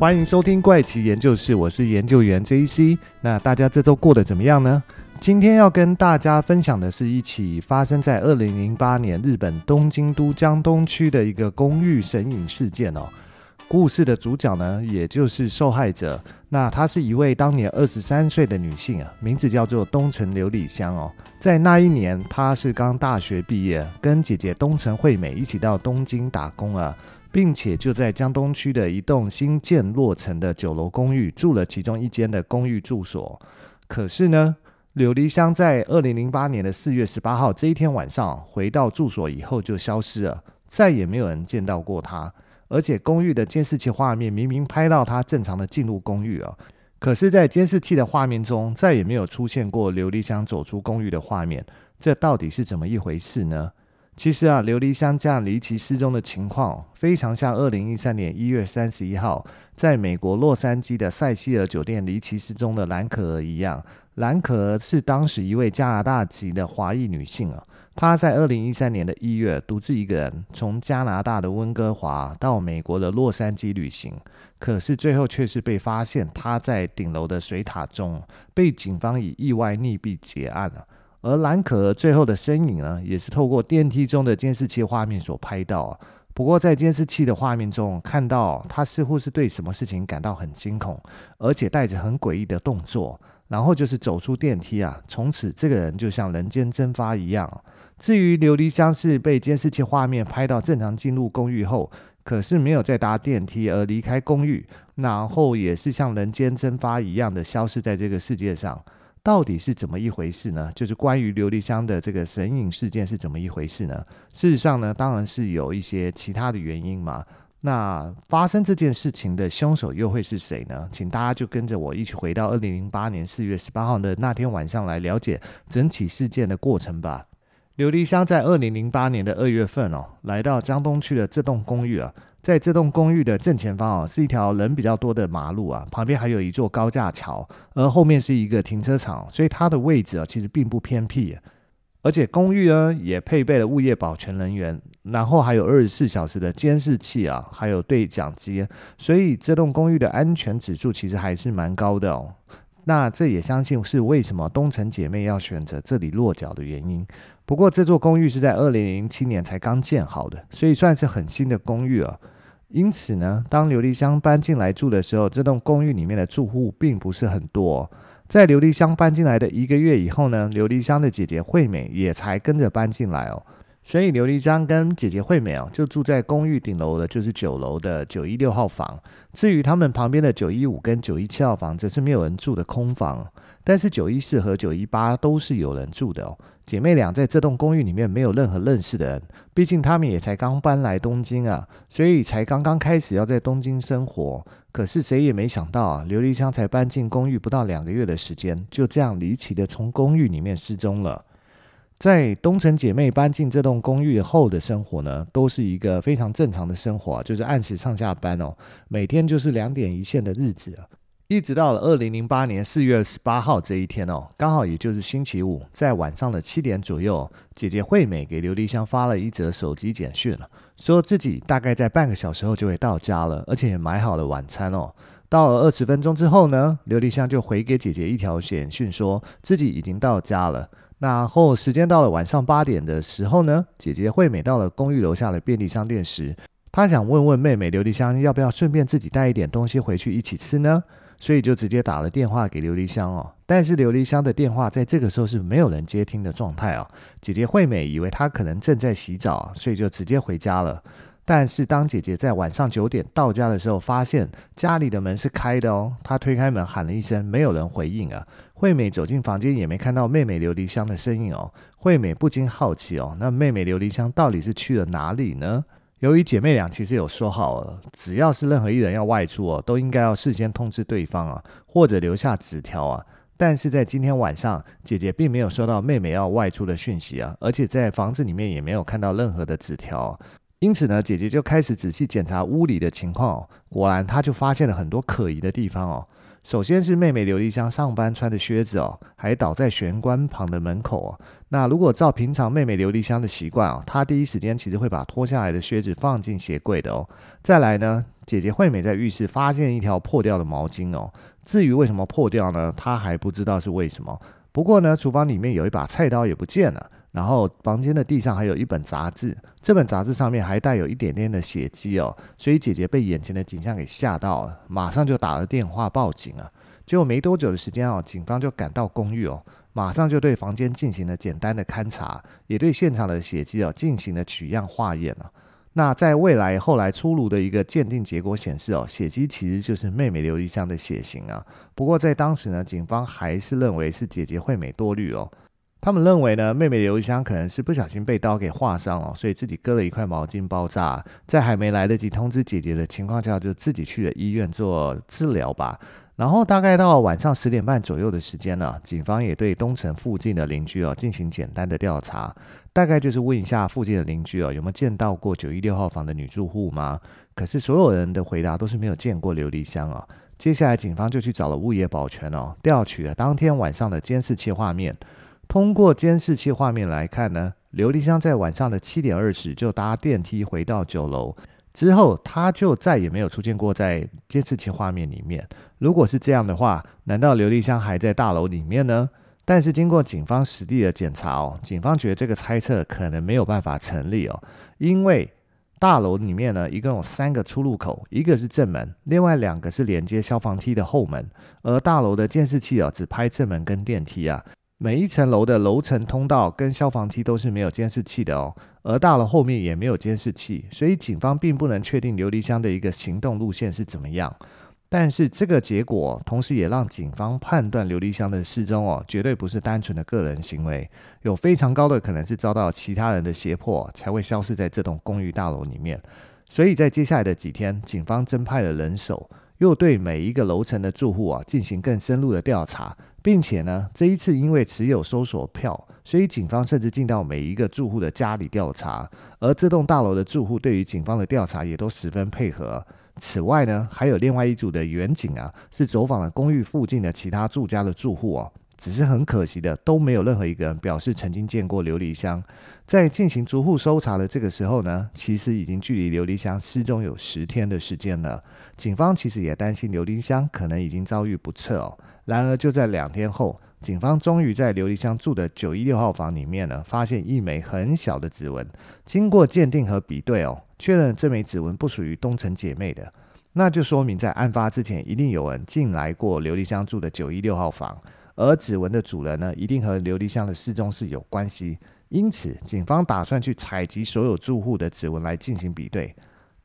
欢迎收听怪奇研究室，我是研究员 JC。那大家这周过得怎么样呢？今天要跟大家分享的是一起发生在二零零八年日本东京都江东区的一个公寓神隐事件哦。故事的主角呢，也就是受害者，那她是一位当年二十三岁的女性啊，名字叫做东城琉璃香哦。在那一年，她是刚大学毕业，跟姐姐东城惠美一起到东京打工啊。并且就在江东区的一栋新建落成的九楼公寓住了其中一间的公寓住所。可是呢，琉璃香在二零零八年的四月十八号这一天晚上回到住所以后就消失了，再也没有人见到过她。而且公寓的监视器画面明明拍到他正常的进入公寓啊，可是，在监视器的画面中再也没有出现过琉璃香走出公寓的画面。这到底是怎么一回事呢？其实啊，琉璃香这样离奇失踪的情况，非常像二零一三年一月三十一号在美国洛杉矶的塞西尔酒店离奇失踪的兰可儿一样。兰可儿是当时一位加拿大籍的华裔女性啊，他在二零一三年的一月独自一个人从加拿大的温哥华到美国的洛杉矶旅行，可是最后却是被发现他在顶楼的水塔中，被警方以意外溺毙结案了。而兰可儿最后的身影呢，也是透过电梯中的监视器画面所拍到。不过在监视器的画面中，看到他似乎是对什么事情感到很惊恐，而且带着很诡异的动作，然后就是走出电梯啊。从此这个人就像人间蒸发一样。至于琉璃香是被监视器画面拍到正常进入公寓后，可是没有再搭电梯而离开公寓，然后也是像人间蒸发一样的消失在这个世界上。到底是怎么一回事呢？就是关于琉璃香的这个神隐事件是怎么一回事呢？事实上呢，当然是有一些其他的原因嘛。那发生这件事情的凶手又会是谁呢？请大家就跟着我一起回到二零零八年四月十八号的那天晚上来了解整起事件的过程吧。琉璃香在二零零八年的二月份哦，来到江东区的这栋公寓啊。在这栋公寓的正前方啊，是一条人比较多的马路啊，旁边还有一座高架桥，而后面是一个停车场，所以它的位置啊其实并不偏僻。而且公寓呢也配备了物业保全人员，然后还有二十四小时的监视器啊，还有对讲机，所以这栋公寓的安全指数其实还是蛮高的哦。那这也相信是为什么东城姐妹要选择这里落脚的原因。不过这座公寓是在二零零七年才刚建好的，所以算是很新的公寓啊。因此呢，当琉璃香搬进来住的时候，这栋公寓里面的住户并不是很多。在琉璃香搬进来的一个月以后呢，琉璃香的姐姐惠美也才跟着搬进来哦。所以琉璃香跟姐姐惠美哦，就住在公寓顶楼的，就是九楼的九一六号房。至于他们旁边的九一五跟九一七号房，则是没有人住的空房。但是九一四和九一八都是有人住的哦。姐妹俩在这栋公寓里面没有任何认识的人，毕竟她们也才刚搬来东京啊，所以才刚刚开始要在东京生活。可是谁也没想到啊，琉璃香才搬进公寓不到两个月的时间，就这样离奇的从公寓里面失踪了。在东城姐妹搬进这栋公寓后的生活呢，都是一个非常正常的生活，就是按时上下班哦，每天就是两点一线的日子。一直到了二零零八年四月十八号这一天哦，刚好也就是星期五，在晚上的七点左右，姐姐惠美给琉璃香发了一则手机简讯了，说自己大概在半个小时后就会到家了，而且也买好了晚餐哦。到了二十分钟之后呢，琉璃香就回给姐姐一条简讯，说自己已经到家了。然后时间到了晚上八点的时候呢，姐姐惠美到了公寓楼下的便利商店时，她想问问妹妹琉璃香要不要顺便自己带一点东西回去一起吃呢？所以就直接打了电话给琉璃香哦，但是琉璃香的电话在这个时候是没有人接听的状态哦。姐姐惠美以为她可能正在洗澡，所以就直接回家了。但是当姐姐在晚上九点到家的时候，发现家里的门是开的哦。她推开门喊了一声，没有人回应啊。惠美走进房间也没看到妹妹琉璃香的身影哦。惠美不禁好奇哦，那妹妹琉璃香到底是去了哪里呢？由于姐妹俩其实有说好了，只要是任何一人要外出哦，都应该要事先通知对方啊，或者留下纸条啊。但是在今天晚上，姐姐并没有收到妹妹要外出的讯息啊，而且在房子里面也没有看到任何的纸条。因此呢，姐姐就开始仔细检查屋里的情况哦。果然，她就发现了很多可疑的地方哦。首先是妹妹刘丽香上班穿的靴子哦，还倒在玄关旁的门口哦。那如果照平常妹妹刘丽香的习惯哦，她第一时间其实会把脱下来的靴子放进鞋柜的哦。再来呢，姐姐惠美在浴室发现一条破掉的毛巾哦。至于为什么破掉呢？她还不知道是为什么。不过呢，厨房里面有一把菜刀也不见了。然后房间的地上还有一本杂志，这本杂志上面还带有一点点的血迹哦，所以姐姐被眼前的景象给吓到了，马上就打了电话报警了。结果没多久的时间哦，警方就赶到公寓哦，马上就对房间进行了简单的勘查，也对现场的血迹哦进行了取样化验了。那在未来后来出炉的一个鉴定结果显示哦，血迹其实就是妹妹刘一香的血型啊。不过在当时呢，警方还是认为是姐姐惠美多虑哦。他们认为呢，妹妹刘丽香可能是不小心被刀给划伤哦，所以自己割了一块毛巾包扎，在还没来得及通知姐姐的情况下，就自己去了医院做治疗吧。然后大概到晚上十点半左右的时间呢，警方也对东城附近的邻居哦进行简单的调查，大概就是问一下附近的邻居哦有没有见到过九一六号房的女住户吗？可是所有人的回答都是没有见过刘丽香哦。接下来警方就去找了物业保全哦，调取了当天晚上的监视器画面。通过监视器画面来看呢，刘丽香在晚上的七点二十就搭电梯回到九楼，之后她就再也没有出现过在监视器画面里面。如果是这样的话，难道刘丽香还在大楼里面呢？但是经过警方实地的检查哦，警方觉得这个猜测可能没有办法成立哦，因为大楼里面呢一共有三个出入口，一个是正门，另外两个是连接消防梯的后门，而大楼的监视器哦只拍正门跟电梯啊。每一层楼的楼层通道跟消防梯都是没有监视器的哦，而大楼后面也没有监视器，所以警方并不能确定琉璃香的一个行动路线是怎么样。但是这个结果同时也让警方判断琉璃香的失踪哦，绝对不是单纯的个人行为，有非常高的可能是遭到其他人的胁迫才会消失在这栋公寓大楼里面。所以在接下来的几天，警方增派了人手。又对每一个楼层的住户啊进行更深入的调查，并且呢，这一次因为持有搜索票，所以警方甚至进到每一个住户的家里调查。而这栋大楼的住户对于警方的调查也都十分配合。此外呢，还有另外一组的远警啊，是走访了公寓附近的其他住家的住户哦。只是很可惜的，都没有任何一个人表示曾经见过刘丽香。在进行逐户搜查的这个时候呢，其实已经距离刘丽香失踪有十天的时间了。警方其实也担心刘丽香可能已经遭遇不测哦。然而就在两天后，警方终于在刘丽香住的九一六号房里面呢，发现一枚很小的指纹。经过鉴定和比对哦，确认这枚指纹不属于东城姐妹的，那就说明在案发之前一定有人进来过刘丽香住的九一六号房。而指纹的主人呢，一定和琉璃香的失踪是有关系，因此警方打算去采集所有住户的指纹来进行比对。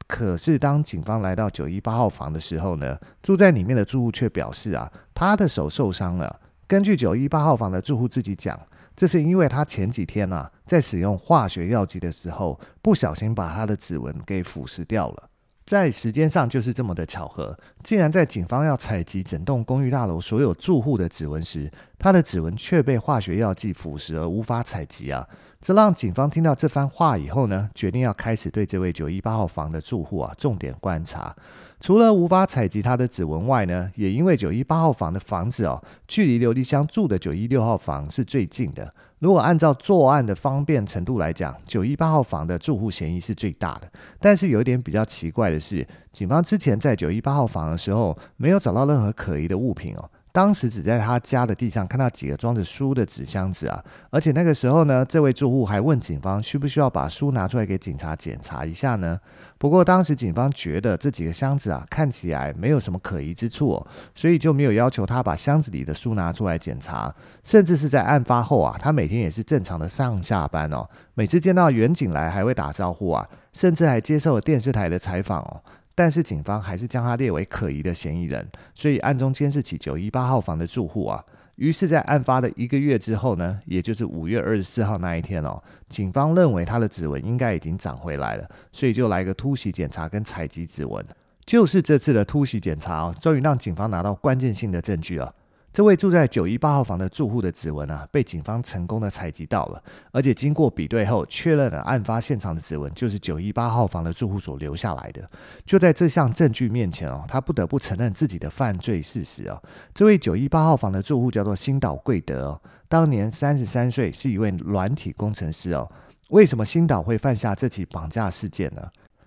可是当警方来到九一八号房的时候呢，住在里面的住户却表示啊，他的手受伤了。根据九一八号房的住户自己讲，这是因为他前几天啊，在使用化学药剂的时候，不小心把他的指纹给腐蚀掉了。在时间上就是这么的巧合，竟然在警方要采集整栋公寓大楼所有住户的指纹时，他的指纹却被化学药剂腐蚀而无法采集啊！这让警方听到这番话以后呢，决定要开始对这位九一八号房的住户啊重点观察。除了无法采集他的指纹外呢，也因为九一八号房的房子哦，距离刘丽香住的九一六号房是最近的。如果按照作案的方便程度来讲，九一八号房的住户嫌疑是最大的。但是有一点比较奇怪的是，警方之前在九一八号房的时候，没有找到任何可疑的物品哦。当时只在他家的地上看到几个装着书的纸箱子啊，而且那个时候呢，这位住户还问警方需不需要把书拿出来给警察检查一下呢？不过当时警方觉得这几个箱子啊看起来没有什么可疑之处哦，所以就没有要求他把箱子里的书拿出来检查。甚至是在案发后啊，他每天也是正常的上下班哦，每次见到员警来还会打招呼啊，甚至还接受了电视台的采访哦。但是警方还是将他列为可疑的嫌疑人，所以暗中监视起九一八号房的住户啊。于是，在案发的一个月之后呢，也就是五月二十四号那一天哦，警方认为他的指纹应该已经长回来了，所以就来个突袭检查跟采集指纹。就是这次的突袭检查哦，终于让警方拿到关键性的证据了。这位住在九一八号房的住户的指纹啊，被警方成功的采集到了，而且经过比对后，确认了案发现场的指纹就是九一八号房的住户所留下来的。就在这项证据面前哦，他不得不承认自己的犯罪事实哦。这位九一八号房的住户叫做新岛贵德哦，当年三十三岁，是一位软体工程师哦。为什么新岛会犯下这起绑架事件呢？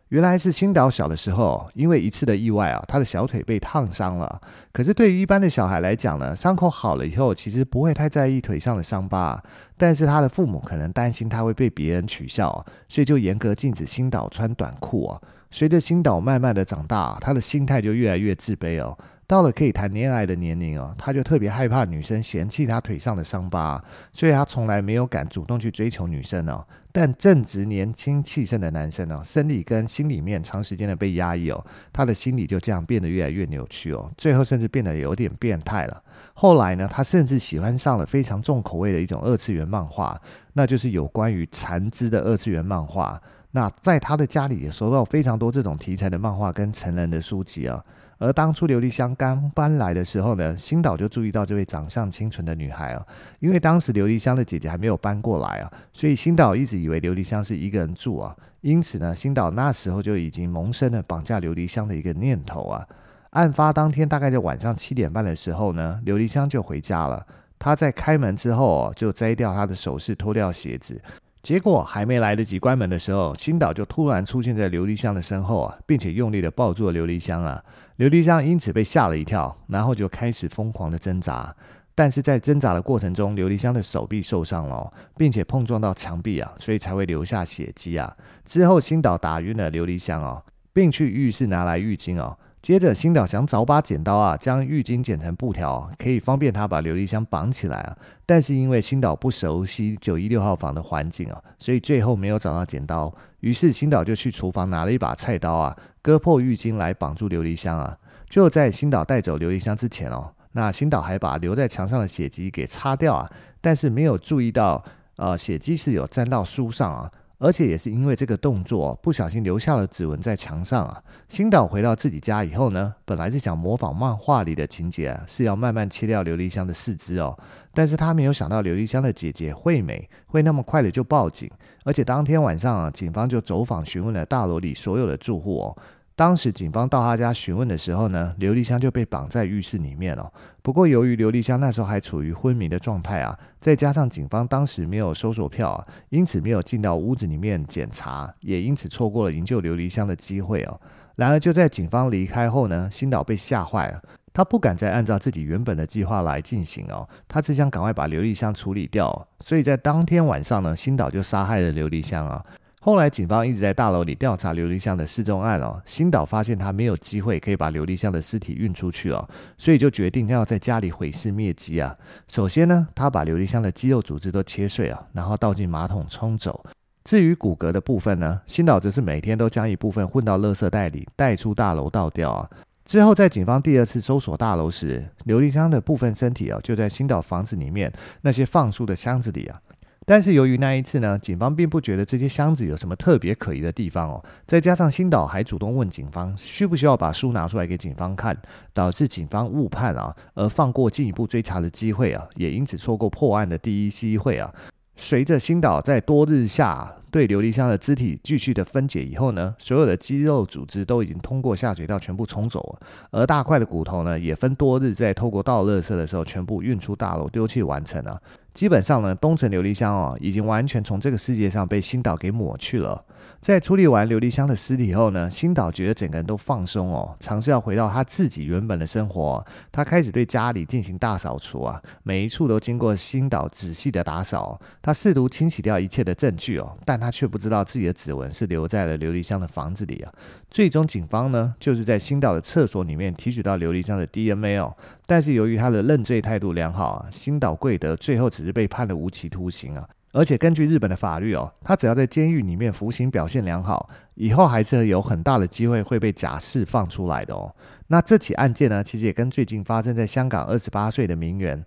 原来是星岛小的时候，因为一次的意外啊，他的小腿被烫伤了。可是对于一般的小孩来讲呢，伤口好了以后，其实不会太在意腿上的伤疤。但是他的父母可能担心他会被别人取笑，所以就严格禁止星岛穿短裤啊。随着星岛慢慢的长大，他的心态就越来越自卑哦。到了可以谈恋爱的年龄哦，他就特别害怕女生嫌弃他腿上的伤疤，所以他从来没有敢主动去追求女生哦。但正值年轻气盛的男生哦，生理跟心里面长时间的被压抑哦，他的心理就这样变得越来越扭曲哦，最后甚至变得有点变态了。后来呢，他甚至喜欢上了非常重口味的一种二次元漫画，那就是有关于残肢的二次元漫画。那在他的家里也收到非常多这种题材的漫画跟成人的书籍啊。而当初琉璃香刚搬来的时候呢，新岛就注意到这位长相清纯的女孩啊。因为当时琉璃香的姐姐还没有搬过来啊，所以新岛一直以为琉璃香是一个人住啊。因此呢，新岛那时候就已经萌生了绑架琉璃香的一个念头啊。案发当天大概在晚上七点半的时候呢，琉璃香就回家了。她在开门之后就摘掉她的首饰，脱掉鞋子。结果还没来得及关门的时候，新岛就突然出现在琉璃香的身后啊，并且用力的抱住了琉璃香啊。琉璃香因此被吓了一跳，然后就开始疯狂的挣扎。但是在挣扎的过程中，琉璃香的手臂受伤了，并且碰撞到墙壁啊，所以才会留下血迹啊。之后，星岛打晕了琉璃香哦，并去浴室拿来浴巾哦。接着，新岛想找把剪刀啊，将浴巾剪成布条，可以方便他把琉璃箱绑起来啊。但是因为新岛不熟悉九一六号房的环境啊，所以最后没有找到剪刀。于是新岛就去厨房拿了一把菜刀啊，割破浴巾来绑住琉璃箱啊。就在新岛带走琉璃箱之前哦，那新岛还把留在墙上的血迹给擦掉啊，但是没有注意到，呃，血迹是有沾到书上啊。而且也是因为这个动作，不小心留下了指纹在墙上啊。新岛回到自己家以后呢，本来是想模仿漫画里的情节啊，是要慢慢切掉琉璃香的四肢哦。但是他没有想到琉璃香的姐姐惠美会那么快的就报警，而且当天晚上啊，警方就走访询问了大楼里所有的住户哦。当时警方到他家询问的时候呢，刘丽香就被绑在浴室里面了。不过由于刘丽香那时候还处于昏迷的状态啊，再加上警方当时没有搜索票啊，因此没有进到屋子里面检查，也因此错过了营救刘丽香的机会哦。然而就在警方离开后呢，新岛被吓坏了，他不敢再按照自己原本的计划来进行哦，他只想赶快把刘丽香处理掉，所以在当天晚上呢，新岛就杀害了刘丽香啊。后来，警方一直在大楼里调查琉璃香的失踪案哦。新岛发现他没有机会可以把琉璃香的尸体运出去哦，所以就决定要在家里毁尸灭迹啊。首先呢，他把琉璃香的肌肉组织都切碎啊，然后倒进马桶冲走。至于骨骼的部分呢，新岛则是每天都将一部分混到垃圾袋里，带出大楼倒掉啊。之后，在警方第二次搜索大楼时，琉璃香的部分身体啊，就在新岛房子里面那些放书的箱子里啊。但是由于那一次呢，警方并不觉得这些箱子有什么特别可疑的地方哦。再加上新岛还主动问警方需不需要把书拿出来给警方看，导致警方误判啊，而放过进一步追查的机会啊，也因此错过破案的第一机会啊。随着新岛在多日下对琉璃箱的肢体继续的分解以后呢，所有的肌肉组织都已经通过下水道全部冲走了，而大块的骨头呢，也分多日在透过倒垃圾的时候全部运出大楼丢弃完成了。基本上呢，东城琉璃香哦，已经完全从这个世界上被新岛给抹去了。在处理完琉璃香的尸体后呢，新岛觉得整个人都放松哦，尝试要回到他自己原本的生活。他开始对家里进行大扫除啊，每一处都经过新岛仔细的打扫。他试图清洗掉一切的证据哦，但他却不知道自己的指纹是留在了琉璃香的房子里啊。最终，警方呢，就是在新岛的厕所里面提取到琉璃香的 DNA 哦。但是由于他的认罪态度良好啊，新岛贵德最后只是被判了无期徒刑啊。而且根据日本的法律哦，他只要在监狱里面服刑表现良好，以后还是有很大的机会会被假释放出来的哦。那这起案件呢，其实也跟最近发生在香港二十八岁的名媛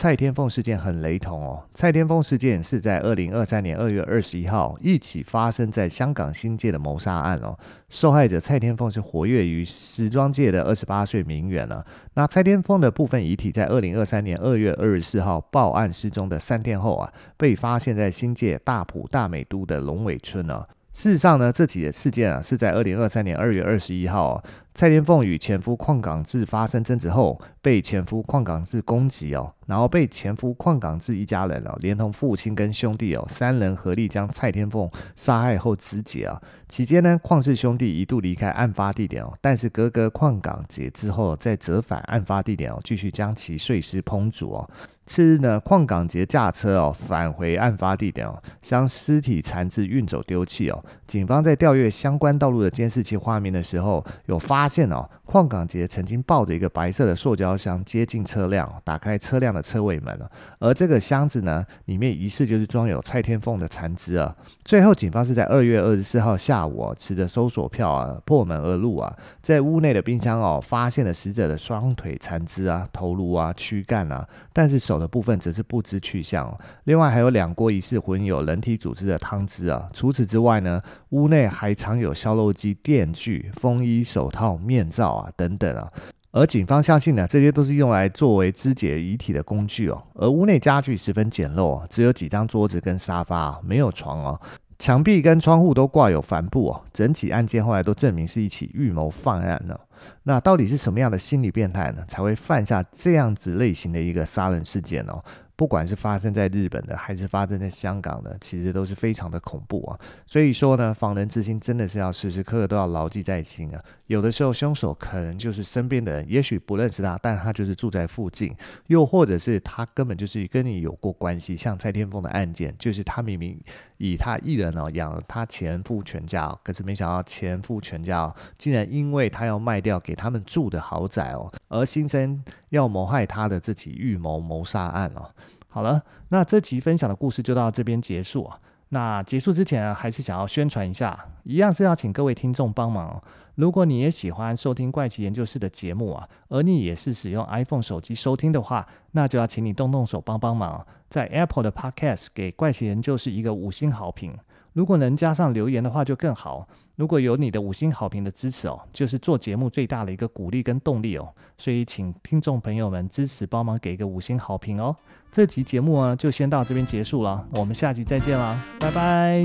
蔡天凤事件很雷同哦。蔡天凤事件是在二零二三年二月二十一号一起发生在香港新界的谋杀案哦。受害者蔡天凤是活跃于时装界的二十八岁名媛了。那蔡天凤的部分遗体在二零二三年二月二十四号报案失踪的三天后啊，被发现在新界大埔大美都的龙尾村呢。事实上呢，这起的事件啊，是在二零二三年二月二十一号，蔡天凤与前夫邝港智发生争执后，被前夫邝港智攻击哦，然后被前夫邝港志一家人哦，连同父亲跟兄弟哦，三人合力将蔡天凤杀害后肢解啊。期间呢，邝氏兄弟一度离开案发地点哦，但是哥哥邝港杰之后再折返案发地点哦，继续将其碎尸烹煮哦。次日呢，邝港杰驾车哦返回案发地点哦，将尸体残肢运走丢弃哦。警方在调阅相关道路的监视器画面的时候，有发现哦，邝港杰曾经抱着一个白色的塑胶箱接近车辆，打开车辆的车尾门了。而这个箱子呢，里面疑似就是装有蔡天凤的残肢啊。最后，警方是在二月二十四号下午哦，持着搜索票啊破门而入啊，在屋内的冰箱哦发现了死者的双腿残肢啊、头颅啊、躯干啊，但是手。的部分则是不知去向。另外还有两锅疑似混有人体组织的汤汁啊。除此之外呢，屋内还藏有烧肉机、电锯、风衣、手套、面罩啊等等啊。而警方相信呢，这些都是用来作为肢解遗体的工具哦。而屋内家具十分简陋，只有几张桌子跟沙发，没有床哦。墙壁跟窗户都挂有帆布哦。整起案件后来都证明是一起预谋犯案呢。那到底是什么样的心理变态呢，才会犯下这样子类型的一个杀人事件呢？不管是发生在日本的，还是发生在香港的，其实都是非常的恐怖啊。所以说呢，防人之心真的是要时时刻刻都要牢记在心啊。有的时候凶手可能就是身边的人，也许不认识他，但他就是住在附近，又或者是他根本就是跟你有过关系。像蔡天凤的案件，就是他明明以他一人哦养了他前夫全家，可是没想到前夫全家竟然因为他要卖掉给他们住的豪宅哦，而心生要谋害他的这起预谋谋杀案哦。好了，那这集分享的故事就到这边结束啊。那结束之前啊，还是想要宣传一下，一样是要请各位听众帮忙。如果你也喜欢收听怪奇研究室的节目啊，而你也是使用 iPhone 手机收听的话，那就要请你动动手帮帮忙，在 Apple 的 Podcast 给怪奇研究室一个五星好评。如果能加上留言的话就更好。如果有你的五星好评的支持哦，就是做节目最大的一个鼓励跟动力哦。所以请听众朋友们支持，帮忙给一个五星好评哦。这集节目呢就先到这边结束了，我们下集再见啦，拜拜。